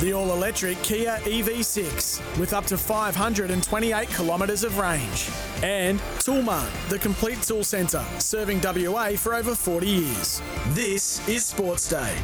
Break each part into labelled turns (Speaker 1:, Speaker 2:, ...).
Speaker 1: The all electric Kia EV6 with up to 528 kilometres of range. And Toolmart, the complete tool centre, serving WA for over 40 years. This is Sports Day.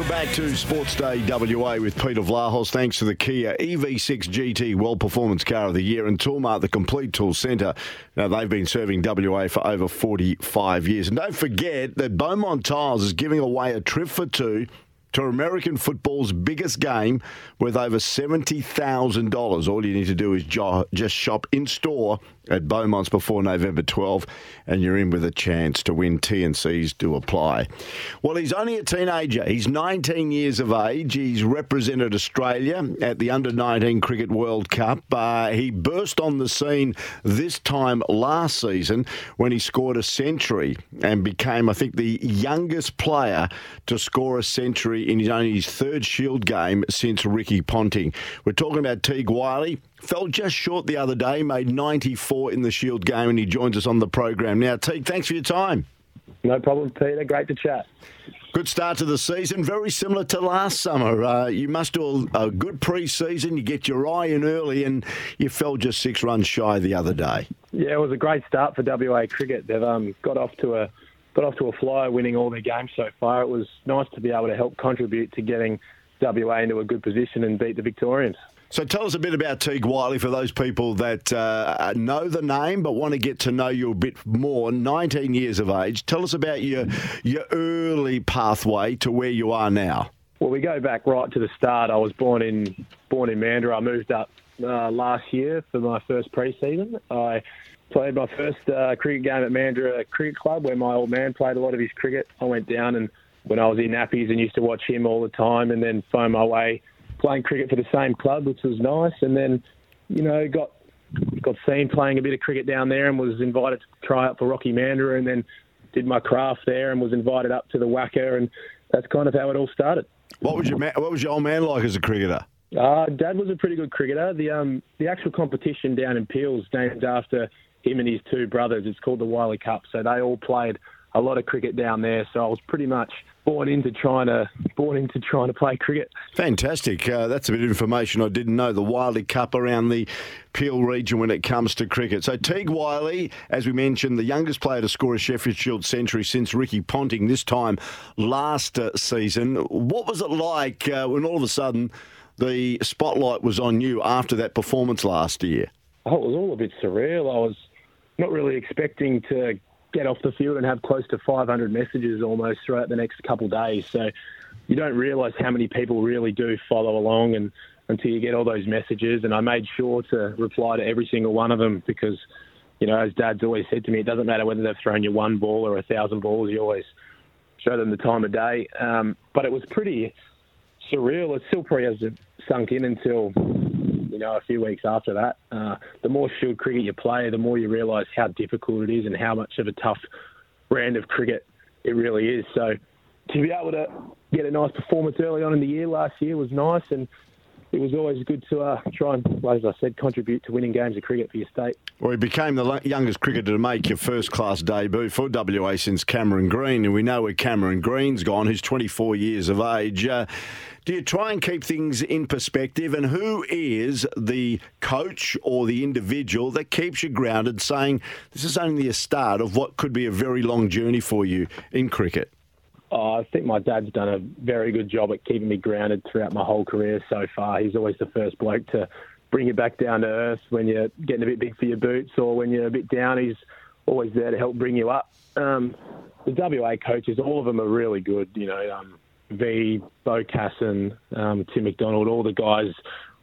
Speaker 2: Welcome back to Sports Day WA with Peter Vlahos. Thanks to the Kia EV6 GT World Performance Car of the Year and Toolmart, the complete tool centre. Now, they've been serving WA for over 45 years. And don't forget that Beaumont Tiles is giving away a trip for two to American football's biggest game with over $70,000. All you need to do is jo- just shop in store at Beaumont's before November 12, and you're in with a chance to win TNCs to apply. Well, he's only a teenager. He's 19 years of age. He's represented Australia at the Under 19 Cricket World Cup. Uh, he burst on the scene this time last season when he scored a century and became, I think, the youngest player to score a century in his only his third Shield game since Ricky Ponting. We're talking about Teague Wyllie. Fell just short the other day, made 94 in the Shield game, and he joins us on the program now. Teague, thanks for your time.
Speaker 3: No problem, Peter. Great to chat.
Speaker 2: Good start to the season, very similar to last summer. Uh, you must do a, a good pre-season. You get your eye in early, and you fell just six runs shy the other day.
Speaker 3: Yeah, it was a great start for WA cricket. They've um, got off to a got off to a flyer, winning all their games so far. It was nice to be able to help contribute to getting WA into a good position and beat the Victorians.
Speaker 2: So tell us a bit about Teague Wyllie for those people that uh, know the name but want to get to know you a bit more. 19 years of age. Tell us about your your early pathway to where you are now.
Speaker 3: Well, we go back right to the start. I was born in born in Mandurah. I moved up uh, last year for my first pre-season. I played my first uh, cricket game at Mandurah Cricket Club, where my old man played a lot of his cricket. I went down and when I was in nappies and used to watch him all the time, and then found my way playing cricket for the same club, which was nice. And then, you know, got got seen playing a bit of cricket down there and was invited to try out for Rocky Mandurah and then did my craft there and was invited up to the WACA and that's kind of how it all started.
Speaker 2: What was your man, what was your old man like as a cricketer?
Speaker 3: Uh, Dad was a pretty good cricketer. The um, the actual competition down in Peel's named after him and his two brothers. It's called the Wyllie Cup. So they all played a lot of cricket down there. So I was pretty much born into trying to born into trying to play cricket.
Speaker 2: Fantastic. Uh, that's a bit of information I didn't know. The Wyllie Cup around the Peel region when it comes to cricket. So Teague Wyllie, as we mentioned, the youngest player to score a Sheffield Shield century since Ricky Ponting this time last uh, season. What was it like uh, when all of a sudden the spotlight was on you after that performance last year?
Speaker 3: Oh, it was all a bit surreal. I was not really expecting to get off the field and have close to 500 messages almost throughout the next couple days. So you don't realise how many people really do follow along and until you get all those messages. And I made sure to reply to every single one of them because, you know, as Dad's always said to me, it doesn't matter whether they've thrown you one ball or a thousand balls. You always show them the time of day. Um, but it was pretty surreal. It still probably hasn't sunk in until know, a few weeks after that. Uh, the more Shield cricket you play, the more you realise how difficult it is and how much of a tough brand of cricket it really is. So to be able to get a nice performance early on in the year last year was nice, and it was always good to uh, try and, as I said, contribute to winning games of cricket for your state.
Speaker 2: Well, you became the youngest cricketer to make your first class debut for WA since Cameron Green, and we know where Cameron Green's gone, who's 24 years of age. Uh, do you try and keep things in perspective? And who is the coach or the individual that keeps you grounded, saying this is only a start of what could be a very long journey for you in cricket?
Speaker 3: Oh, I think my dad's done a very good job at keeping me grounded throughout my whole career so far. He's always the first bloke to bring you back down to earth when you're getting a bit big for your boots or when you're a bit down. He's always there to help bring you up. Um, the WA coaches, all of them are really good. You know, um, V, Beau Casson, um, Tim McDonald, all the guys,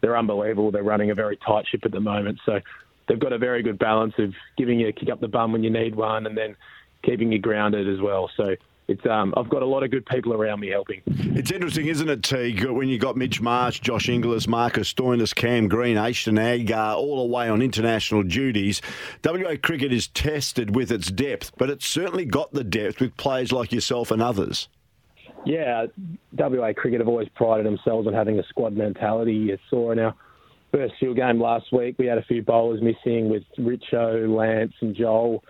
Speaker 3: they're unbelievable. They're running a very tight ship at the moment. So they've got a very good balance of giving you a kick up the bum when you need one and then keeping you grounded as well. So it's um, I've got a lot of good people around me helping.
Speaker 2: It's interesting, isn't it, Teague, when you've got Mitch Marsh, Josh Inglis, Marcus Stoinis, Cam Green, Ashton Agar, all away on international duties. WA cricket is tested with its depth, but it's certainly got the depth with players like yourself and others.
Speaker 3: Yeah, WA cricket have always prided themselves on having a squad mentality. You saw in our first Shield game last week. We had a few bowlers missing with Richo, Lance, and Joel.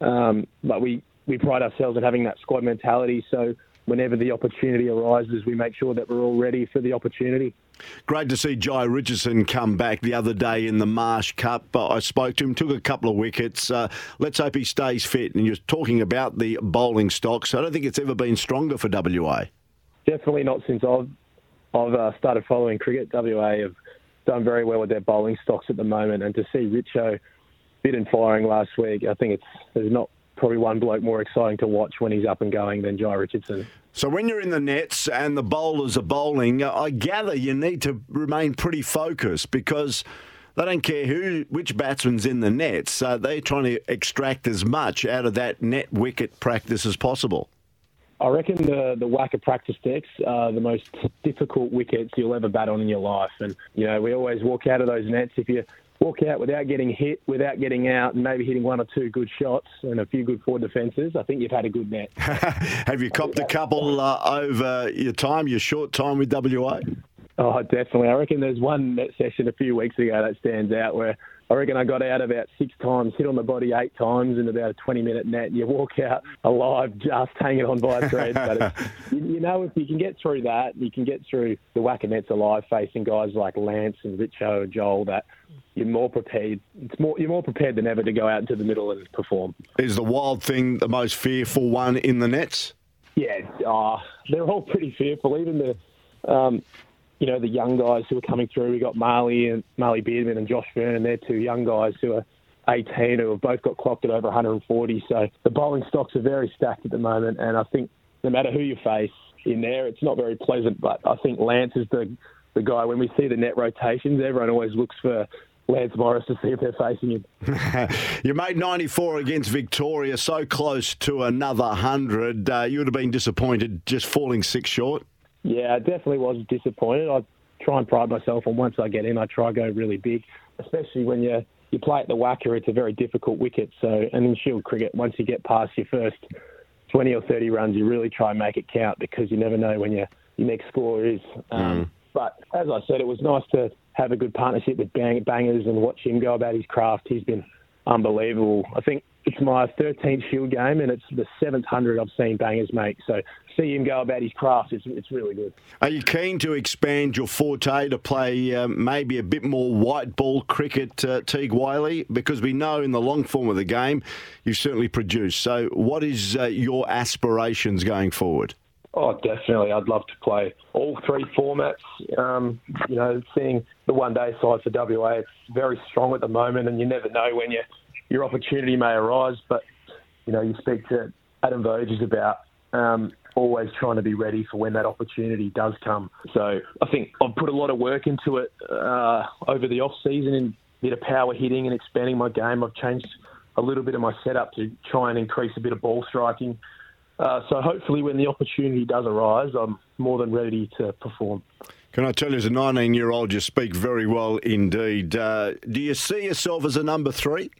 Speaker 3: Um, but we, we pride ourselves on having that squad mentality. So whenever the opportunity arises, we make sure that we're all ready for the opportunity.
Speaker 2: Great to see Jhye Richardson come back the other day in the Marsh Cup. I spoke to him, took a couple of wickets. Uh, let's hope he stays fit. And you're talking about the bowling stocks. I don't think it's ever been stronger for WA.
Speaker 3: Definitely not since I've I've uh, started following cricket. WA have done very well with their bowling stocks at the moment, and to see Richo fit and firing last week, I think it's there's not probably one bloke more exciting to watch when he's up and going than Jhye Richardson.
Speaker 2: So when you're in the nets and the bowlers are bowling, I gather you need to remain pretty focused because they don't care who which batsman's in the nets. Uh, they're trying to extract as much out of that net wicket practice as possible.
Speaker 3: I reckon the the WACA practice decks are the most difficult wickets you'll ever bat on in your life. And you know, we always walk out of those nets if you walk out without getting hit, without getting out, and maybe hitting one or two good shots and a few good forward defences, I think you've had a good net.
Speaker 2: Have you copped a couple uh, over your time, your short time with WA?
Speaker 3: Oh, definitely. I reckon there's one net session a few weeks ago that stands out where I reckon I got out about six times, hit on the body eight times in about a 20 minute net, and you walk out alive just hanging on by a thread. but you, you, know, if you can get through that, you can get through the WACA nets alive facing guys like Lance and Richo and Joel that you're more prepared. It's more you're more prepared than ever to go out into the middle and perform.
Speaker 2: Is the wild thing the most fearful one in the nets?
Speaker 3: Yeah, uh, they're all pretty fearful. Even the um, you know, the young guys who are coming through. We got Mahli and Mahli Beardman and Josh Vernon. They're two young guys who are 18 who have both got clocked at over 140. So the bowling stocks are very stacked at the moment, and I think no matter who you face in there, it's not very pleasant. But I think Lance is the the guy. When we see the net rotations, everyone always looks for Lance Morris to see if they're facing him.
Speaker 2: you made 94 against Victoria, so close to another 100. Uh, you would have been disappointed just falling six short.
Speaker 3: Yeah, I definitely was disappointed. I try and pride myself on once I get in, I try go really big, especially when you you play at the WACA. It's a very difficult wicket. So, and in Shield cricket, once you get past your first 20 or 30 runs, you really try and make it count because you never know when your your next score is. Um, mm. But as I said, it was nice to have a good partnership with Bang, Bangers and watch him go about his craft. He's been unbelievable. I think it's my 13th Shield game, and it's the seventh hundred I've seen Bangers make. So see him go about his craft, it's, it's really good.
Speaker 2: Are you keen to expand your forte to play um, maybe a bit more white ball cricket, uh, Teague Wyllie? Because we know in the long form of the game, you've certainly produced. So what is uh, your aspirations going forward?
Speaker 3: Oh, definitely. I'd love to play all three formats. Um, you know, seeing the one day side for WA, it's very strong at the moment, and you never know when you your opportunity may arise. But you know, you speak to Adam Voges about um, always trying to be ready for when that opportunity does come. So I think I've put a lot of work into it uh, over the off season in a bit of power hitting and expanding my game. I've changed a little bit of my setup to try and increase a bit of ball striking. Uh, so hopefully, when the opportunity does arise, I'm more than ready to perform.
Speaker 2: Can I tell you, as a 19 year old, you speak very well indeed. Uh, do you see yourself as a number three?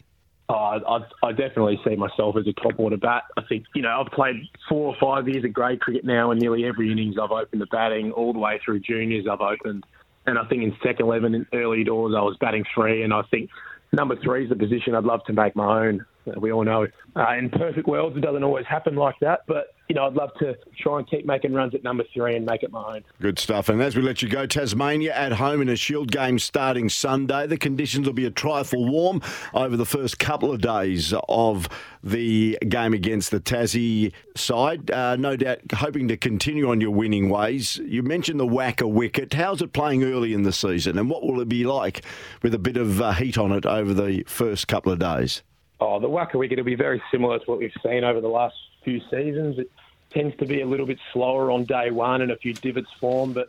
Speaker 3: Oh, I, I definitely see myself as a top order bat. I think, you know, I've played four or five years of grade cricket now, and nearly every innings I've opened the batting, all the way through juniors I've opened. And I think in second 11 in early doors, I was batting three, and I think number three is the position I'd love to make my own. We all know uh, in perfect worlds it doesn't always happen like that, but you know, I'd love to try and keep making runs at number three and make it my own.
Speaker 2: Good stuff. And as we let you go, Tasmania at home in a Shield game starting Sunday. The conditions will be a trifle warm over the first couple of days of the game against the Tassie side. Uh, no doubt hoping to continue on your winning ways. You mentioned the WACA wicket. How's it playing early in the season and what will it be like with a bit of uh, heat on it over the first couple of days?
Speaker 3: Oh, the WACA wicket will be very similar to what we've seen over the last few seasons. It tends to be a little bit slower on day one and a few divots form, but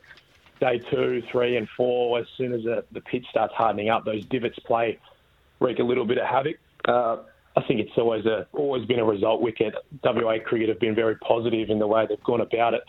Speaker 3: day two, three, and four, as soon as the, the pitch starts hardening up, those divots play wreak a little bit of havoc. Uh, I think it's always a always been a result wicket. WA cricket have been very positive in the way they've gone about it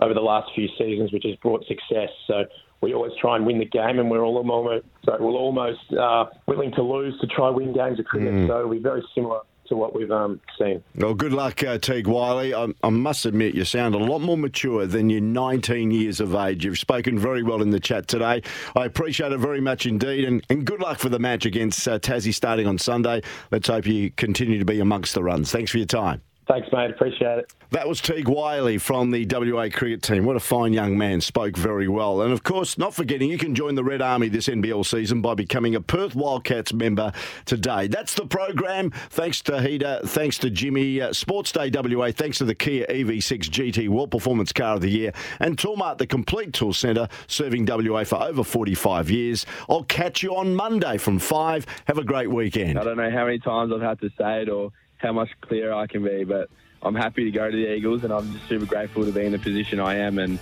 Speaker 3: over the last few seasons, which has brought success. So we always try and win the game, and we're all almost sorry, we're almost uh, willing to lose to try win games of cricket. Mm. So we're very similar to what we've um, seen.
Speaker 2: Well, good luck, uh, Teague Wyllie. I, I, must admit, you sound a lot more mature than you're 19 years of age. You've spoken very well in the chat today. I appreciate it very much indeed, and, and good luck for the match against uh, Tassie starting on Sunday. Let's hope you continue to be amongst the runs. Thanks for your time.
Speaker 3: Thanks, mate. Appreciate it.
Speaker 2: That was Teague Wyllie from the WA cricket team. What a fine young man. Spoke very well. And of course, not forgetting, you can join the Red Army this NBL season by becoming a Perth Wildcats member today. That's the program. Thanks to Hida. Thanks to Jimmy. Uh, Sports Day WA. Thanks to the Kia EV6 GT World Performance Car of the Year. And Toolmart, the complete tool centre, serving WA for over 45 years. I'll catch you on Monday from 5. Have a great weekend.
Speaker 4: I don't know how many times I've had to say it or how much clearer I can be, but I'm happy to go to the Eagles, and I'm just super grateful to be in the position I am. And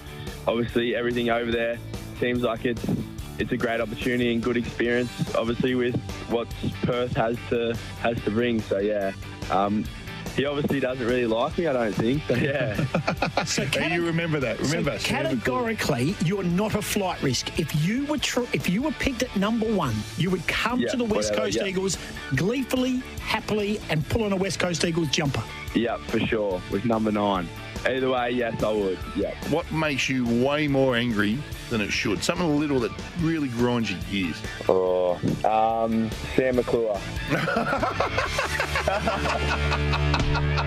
Speaker 4: obviously, everything over there seems like it's it's a great opportunity and good experience. Obviously, with what Perth has to has to bring. So yeah, um, he obviously doesn't really like me, I don't think. So, yeah.
Speaker 5: so you remember that. Remember.
Speaker 6: So categorically, you're not a flight risk. If you were tr- if you were picked at number one, you would come yeah, to the West whatever, Coast yeah. Eagles gleefully, happily, and pull on a West Coast Eagles jumper.
Speaker 4: Yeah, for sure. With number nine. Either way, yes, I would. Yeah.
Speaker 5: What makes you way more angry than it should? Something little that really grinds your gears.
Speaker 4: Oh, um, Sam McClure.